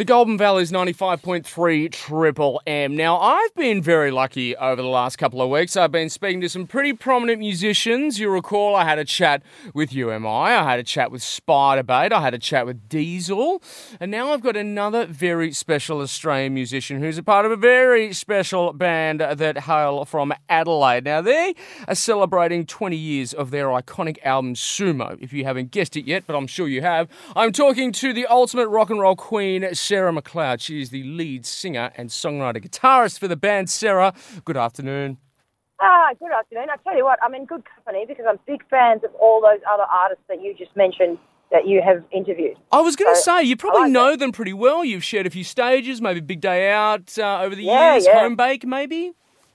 The Goulburn Valley's 95.3 Triple M. Now, I've been very lucky over the last couple of weeks. I've been speaking to some pretty prominent musicians. You recall I had a chat with UMI, I had a chat with Spiderbait, I had a chat with Diesel, and now I've got another very special Australian musician who's a part of a very special band that hail from Adelaide. Now, they are celebrating 20 years of their iconic album Sumo. If you haven't guessed it yet, but I'm sure you have, I'm talking to the ultimate rock and roll queen, Sarah McLeod. She is the lead singer and songwriter guitarist for the band. Sarah, good afternoon. Ah, good afternoon. I tell you what, I'm in good company because I'm big fans of all those other artists that you just mentioned that you have interviewed. I was going to So, say, you probably like know them pretty well. You've shared a few stages, maybe Big Day Out uh, over the Yeah, years, yeah. Home Bake, maybe?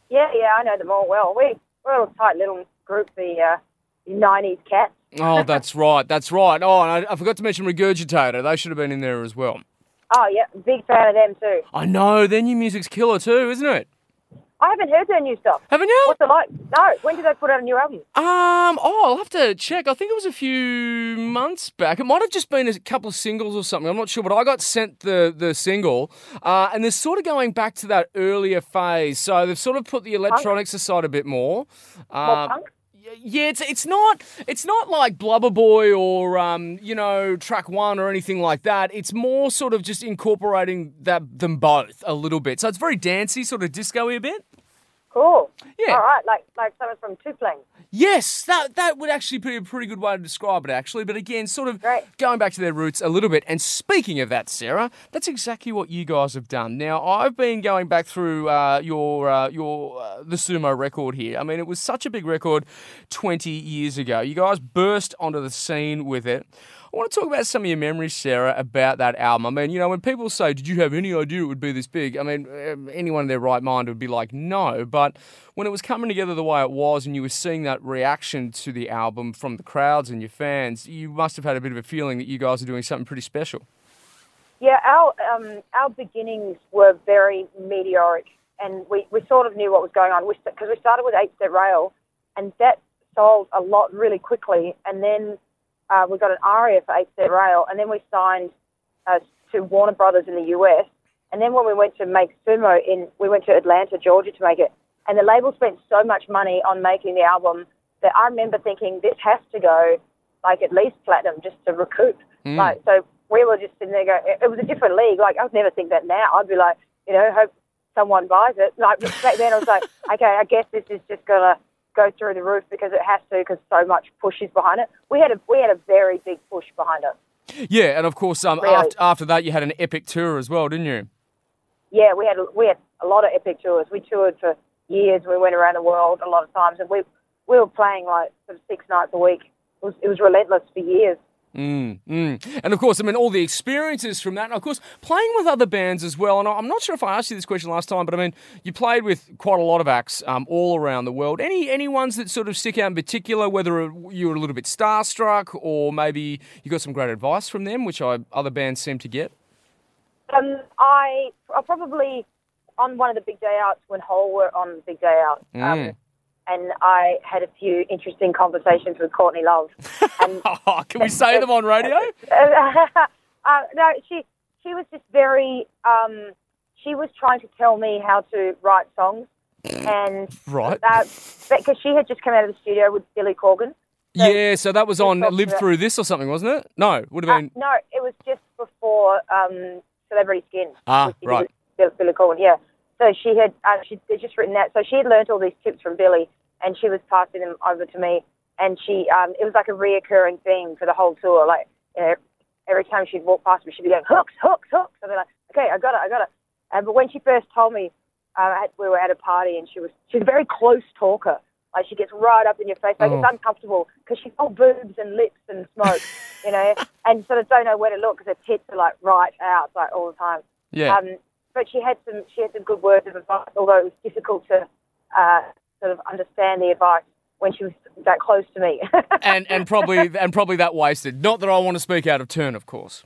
Yeah, yeah, I know them all well. We, we're a tight little group, the, uh, the 90s cats. Oh, that's right, that's right. Oh, and I, I forgot to mention Regurgitator. They should have been in there as well. Oh, yeah, big fan of them too. I know, their new music's killer too, isn't it? I haven't heard their new stuff. Haven't you? What's it like? No, when did they put out a new album? Um, oh, I'll have to check. I think it was a few months back. It might have just been a couple of singles or something. I'm not sure, but I got sent the the single, uh, and they're sort of going back to that earlier phase. So they've sort of put the electronics aside a bit more. More Uh, punk? Yeah, it's it's not it's not like Blubber Boy or um, you know Track One or anything like that. It's more sort of just incorporating that them both a little bit. So it's very dancey, sort of disco-y a bit. Cool. Yeah. All right, like like someone from Tuplang. Yes, that that would actually be a pretty good way to describe it, actually. But again, sort of Great. going back to their roots a little bit. And speaking of that, Sarah, that's exactly what you guys have done. Now, I've been going back through uh, your uh, your uh, the Sumo record here. I mean, it was such a big record twenty years ago. You guys burst onto the scene with it. I want to talk about some of your memories, Sarah, about that album. I mean, you know, when people say, "Did you have any idea it would be this big?" I mean, um, anyone in their right mind would be like, "No." But when it was coming together the way it was, and you were seeing that reaction to the album from the crowds and your fans, you must have had a bit of a feeling that you guys are doing something pretty special. Yeah, our um, our beginnings were very meteoric, and we, we sort of knew what was going on. Because we started with Eight Step Rail, and that sold a lot really quickly, and then uh, we got an aria for Eight Step Rail, and then we signed uh, to Warner Brothers in the US, and then when we went to make Sumo in, we went to Atlanta, Georgia to make it, and the label spent so much money on making the album that I remember thinking this has to go like at least platinum just to recoup. Like so, we were just sitting there going, it, it was a different league. Like I would never think that now. I'd be like, you know, hope someone buys it. Like back then, I was like, okay, I guess this is just gonna go through the roof because it has to because so much push is behind it. We had a we had a very big push behind us. Yeah, and of course, um, Really? after, after that, you had an epic tour as well, didn't you? Yeah, we had we had a lot of epic tours. We toured for years. We went around the world a lot of times, and we we were playing like sort of six nights a week. It was it was relentless for years. Mm, mm. And of course, I mean, all the experiences from that. And of course, playing with other bands as well. And I'm not sure if I asked you this question last time, but I mean, you played with quite a lot of acts um, all around the world. Any any ones that sort of stick out in particular, whether you were a little bit starstruck or maybe you got some great advice from them, which I, other bands seem to get? Um, I I probably on one of the big day outs when Hole were on the Big Day Out, um, Mm. and I had a few interesting conversations with Courtney Love. And Oh, can we say them on radio? uh, no, she she was just very. Um, she was trying to tell me how to write songs, and Right. because she had just come out of the studio with Billy Corgan. So- Yeah, so that was on Live Through This or something, wasn't it? No, would have Uh, been. no, it was just before um, Celebrity Skin. Ah, right. Billy Corgan, yeah. So she had uh, she had just written that. So she had learnt all these tips from Billy, and she was passing them over to me. And she, um, it was like a reoccurring theme for the whole tour. Like, you know, every time she'd walk past me, she'd be going hooks, hooks, hooks. And they're like, okay, I got it, I got it. Um, but when she first told me, uh, at, we were at a party, and she was she's a very close talker. Like she gets right up in your face, like Oh. it's uncomfortable because she's all boobs and lips and smoke, you know, and sort of don't know where to look because her tits are like right out like all the time. Yeah. Um, but she had some she had some good words of advice, although it was difficult to uh, sort of understand the advice when she was that close to me. and and probably and probably that wasted. Not that I want to speak out of turn, of course.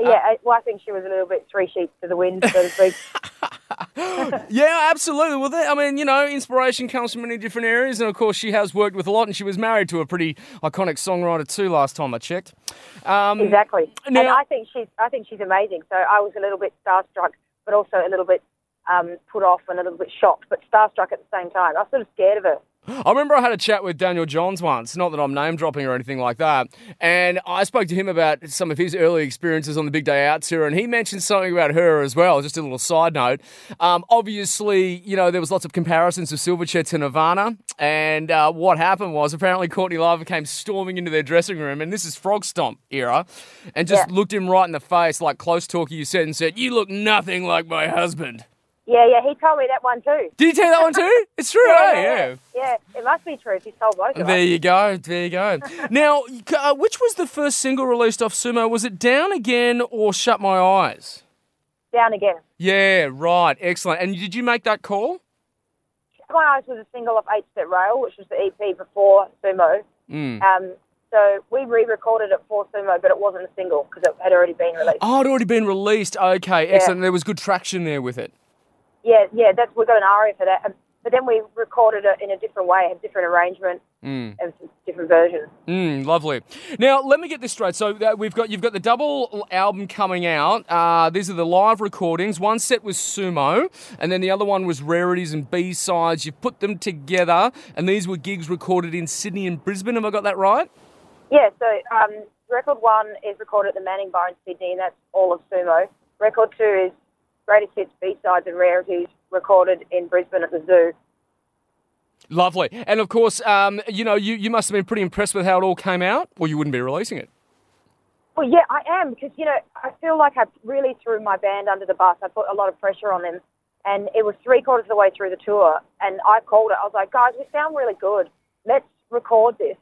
yeah, I, well, I think she was a little bit three sheets to the wind, so to speak. yeah, absolutely. Well, that, I mean, you know, inspiration comes from many different areas, and of course, she has worked with a lot, and she was married to a pretty iconic songwriter too. Last time I checked. Um, Exactly. and I think she's I think she's amazing. So I was a little bit starstruck, but also a little bit um, put off and a little bit shocked, but starstruck at the same time. I was sort of scared of her. I remember I had a chat with Daniel Johns once, not that I'm name dropping or anything like that, and I spoke to him about some of his early experiences on the Big Day Out tour, and he mentioned something about her as well, just a little side note. Um, obviously, you know, there was lots of comparisons of Silverchair to Nirvana, and uh, what happened was apparently Courtney Love came storming into their dressing room, and this is Frogstomp era, and just Yeah. looked him right in the face, like close talker you said, and said, You look nothing like my husband. Yeah, yeah, he told me that one too. Did he tell you that one too? It's true, Yeah, eh? yeah, yeah. It must be true if he's told both of There us. you go. There you go. now, uh, which was the first single released off Sumo? Was it Down Again or Shut My Eyes? Down again. Yeah, right. Excellent. And did you make that call? Shut My Eyes was a single off Eight Step Rail, which was the EP before Sumo. Mm. Um, so we re-recorded it for Sumo, but it wasn't a single because it had already been released. Oh, it had already been released. Okay, excellent. There was good traction there with it. Yeah, yeah, that's we got an aria for that. Um, But then we recorded it in a different way, a different arrangement, Mm. and different versions. Mm, lovely. Now, let me get this straight. So uh, we've got you've got the double album coming out. Uh, these are the live recordings. One set was Sumo, and then the other one was rarities and B sides. You've put them together, and these were gigs recorded in Sydney and Brisbane. Have I got that right? Yeah, so um, record one is recorded at the Manning Bar in Sydney, and that's all of Sumo. Record two is greatest hits, B-sides, and rarities, recorded in Brisbane at the Zoo. Lovely. And of course, um, you know, you, you must have been pretty impressed with how it all came out, or you wouldn't be releasing it. Well, yeah, I am because you know I feel like I really threw my band under the bus. I put a lot of pressure on them, and it was three quarters of the way through the tour, and I called it. I was like, guys, we sound really good. Let's record this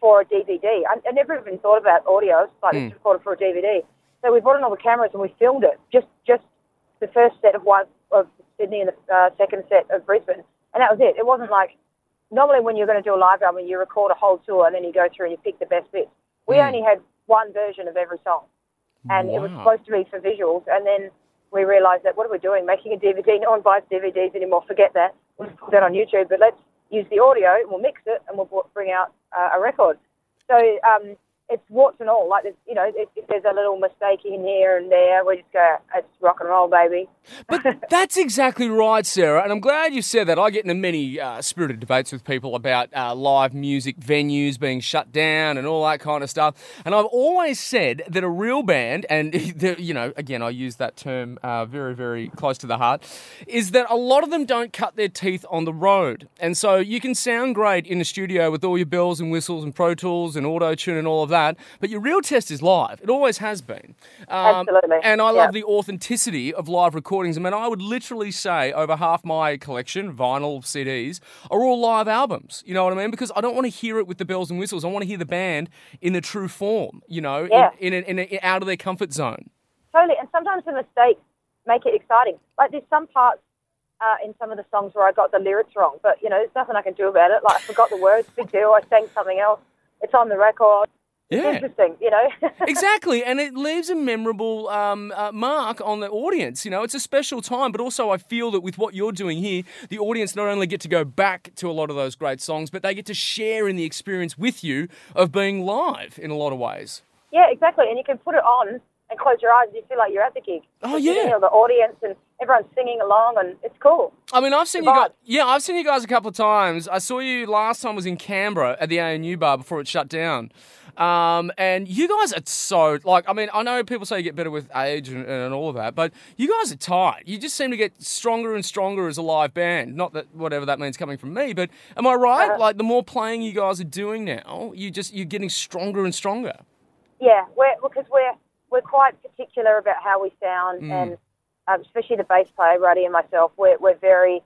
for a DVD. I, I never even thought about audio. I was like, let's record it for a DVD. So we brought in all the cameras and we filmed it. Just just the first set of one of Sydney and the uh, second set of Brisbane, and that was it. It wasn't like normally when you're going to do a live album, you record a whole tour and then you go through and you pick the best bits. We Mm. only had one version of every song, and it was Wow. supposed to be for visuals. And then we realised that what are we doing? Making a DVD? No one buys DVDs anymore. Forget that. We'll just put that on YouTube. But let's use the audio and we'll mix it and we'll bring out uh, a record. So um, it's warts and all. Like you know, if, if there's a little mistake in here and there, we just go, it's rock and roll, baby. But that's exactly right, Sarah. And I'm glad you said that. I get into many uh, spirited debates with people about uh, live music venues being shut down and all that kind of stuff. And I've always said that a real band, and you know, again, I use that term uh, very, very close to the heart, is that a lot of them don't cut their teeth on the road. And so you can sound great in the studio with all your bells and whistles and Pro Tools and auto tune and all of that, but your real test is live. It always has been. Um, Absolutely. And I Yeah. love the authenticity of live recordings. I mean, I would literally say over half my collection, vinyl CDs, are all live albums. You know what I mean? Because I don't want to hear it with the bells and whistles. I want to hear the band in the true form, you know, Yeah. in, in, a, in a, out of their comfort zone. Totally. And sometimes the mistakes make it exciting. Like there's some parts uh, in some of the songs where I got the lyrics wrong, but you know, there's nothing I can do about it. Like I forgot the words, big deal. I sang something else. It's on the record. Yeah. interesting, you know. exactly, and it leaves a memorable um, uh, mark on the audience. You know, it's a special time, but also I feel that with what you're doing here, the audience not only get to go back to a lot of those great songs, but they get to share in the experience with you of being live in a lot of ways. yeah, exactly. And you can put it on and close your eyes and you feel like you're at the gig. Oh, You yeah. feel the audience and everyone's singing along and it's cool. I mean, I've seen you guys. Yeah, I've seen you guys a couple of times. I saw you last time was in Canberra at the ANU bar before it shut down. Um, and you guys are so like. I mean, I know people say you get better with age and, and all of that, but you guys are tight. You just seem to get stronger and stronger as a live band. Not that whatever that means coming from me, but am I right? Uh-huh. Like the more playing you guys are doing now, you just you're getting stronger and stronger. Yeah, we're because we're we're quite particular about how we sound, Mm. and um, especially the bass player, Ruddy, and myself. We're we're very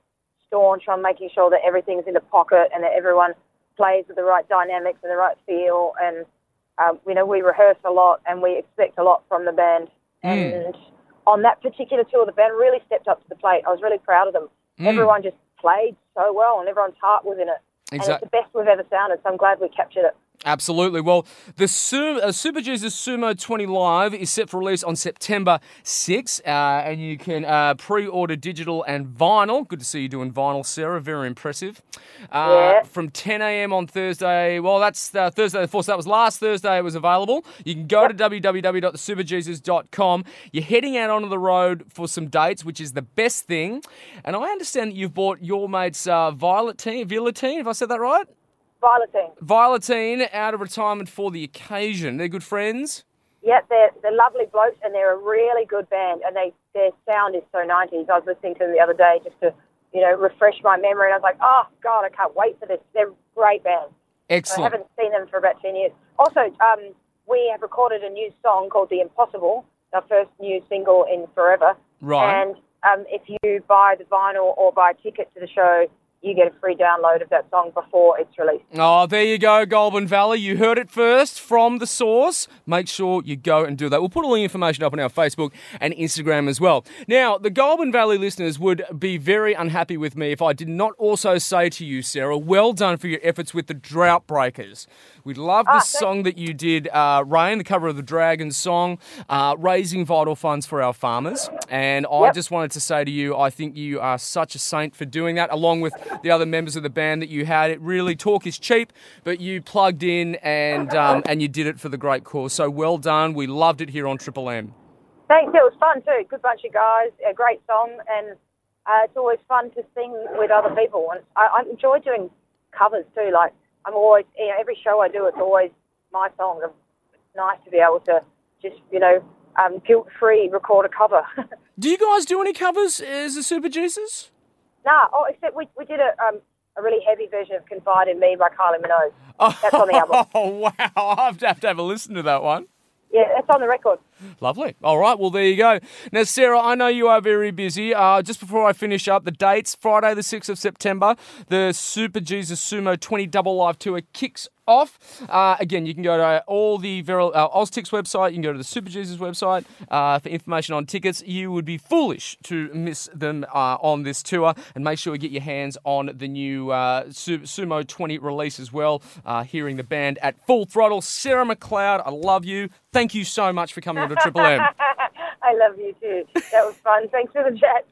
staunch on making sure that everything's in the pocket and that everyone plays with the right dynamics and the right feel. And um, you know, we rehearse a lot and we expect a lot from the band. Mm. And on that particular tour, the band really stepped up to the plate. I was really proud of them. Mm. Everyone just played so well, and everyone's heart was in it. And it's the best we've ever sounded. So I'm glad we captured it. Absolutely. Well, the uh, Superjesus Sumo 20 Live is set for release on September 6, uh, and you can uh, pre order digital and vinyl. Good to see you doing vinyl, Sarah. Very impressive. Uh, Yeah. From 10 a.m. on Thursday. Well, that's uh, Thursday the 4th. So that was last Thursday, it was available. You can go to www.superjesus.com. You're heading out onto the road for some dates, which is the best thing. And I understand that you've bought your mate's uh, Violetine, Violetine, if I said that right? Violetine. Violetine out of retirement for the occasion. They're good friends. Yeah, they're, they're lovely blokes and they're a really good band and they their sound is so 90s. I was listening to them the other day just to, you know, refresh my memory and I was like, oh, God, I can't wait for this. They're a great band. I Excellent. haven't seen them for about 10 years. Also, um, we have recorded a new song called The Impossible, our first new single in forever. Right. And um, if you buy the vinyl or buy a ticket to the show, you get a free download of that song before it's released. Oh, there you go, Goulburn Valley. You heard it first from the source. Make sure you go and do that. We'll put all the information up on our Facebook and Instagram as well. Now, the Goulburn Valley listeners would be very unhappy with me if I did not also say to you, Sarah, well done for your efforts with the Drought Breakers. We love the Ah, song that you did, uh, Rain, the cover of the Dragon song, uh, raising vital funds for our farmers. And I Yep. just wanted to say to you, I think you are such a saint for doing that, along with the other members of the band that you had. It really talk is cheap, but you plugged in and um, and you did it for the great cause. So well done. We loved it here on Triple M. Thanks, it was fun too. Good bunch of guys, a great song, and uh, it's always fun to sing with other people. And I, I enjoy doing covers too. Like I'm always, you know, every show I do, it's always my song. It's nice to be able to just, you know, um, guilt-free record a cover. Do you guys do any covers as a Superjesus? Nah, oh, except we we did a um, a really heavy version of "Confide in Me" by Kylie Minogue. That's on the album. Oh wow! I have to have to have a listen to that one. Yeah, it's on the record. Lovely. All right. Well, there you go. Now, Sarah, I know you are very busy. Uh, just before I finish up, the dates Friday, the 6th of September, the Superjesus Sumo 20 Double Live Tour kicks off. Uh, again, you can go to all the Viral, uh, Oztix website. You can go to the Superjesus website uh, for information on tickets. You would be foolish to miss them uh, on this tour. And make sure you get your hands on the new uh, Sumo 20 release as well. Uh, hearing the band at full throttle. Sarah McLeod, I love you. Thank you so much for coming on to Triple M. I love you too. That was fun. Thanks for the chat.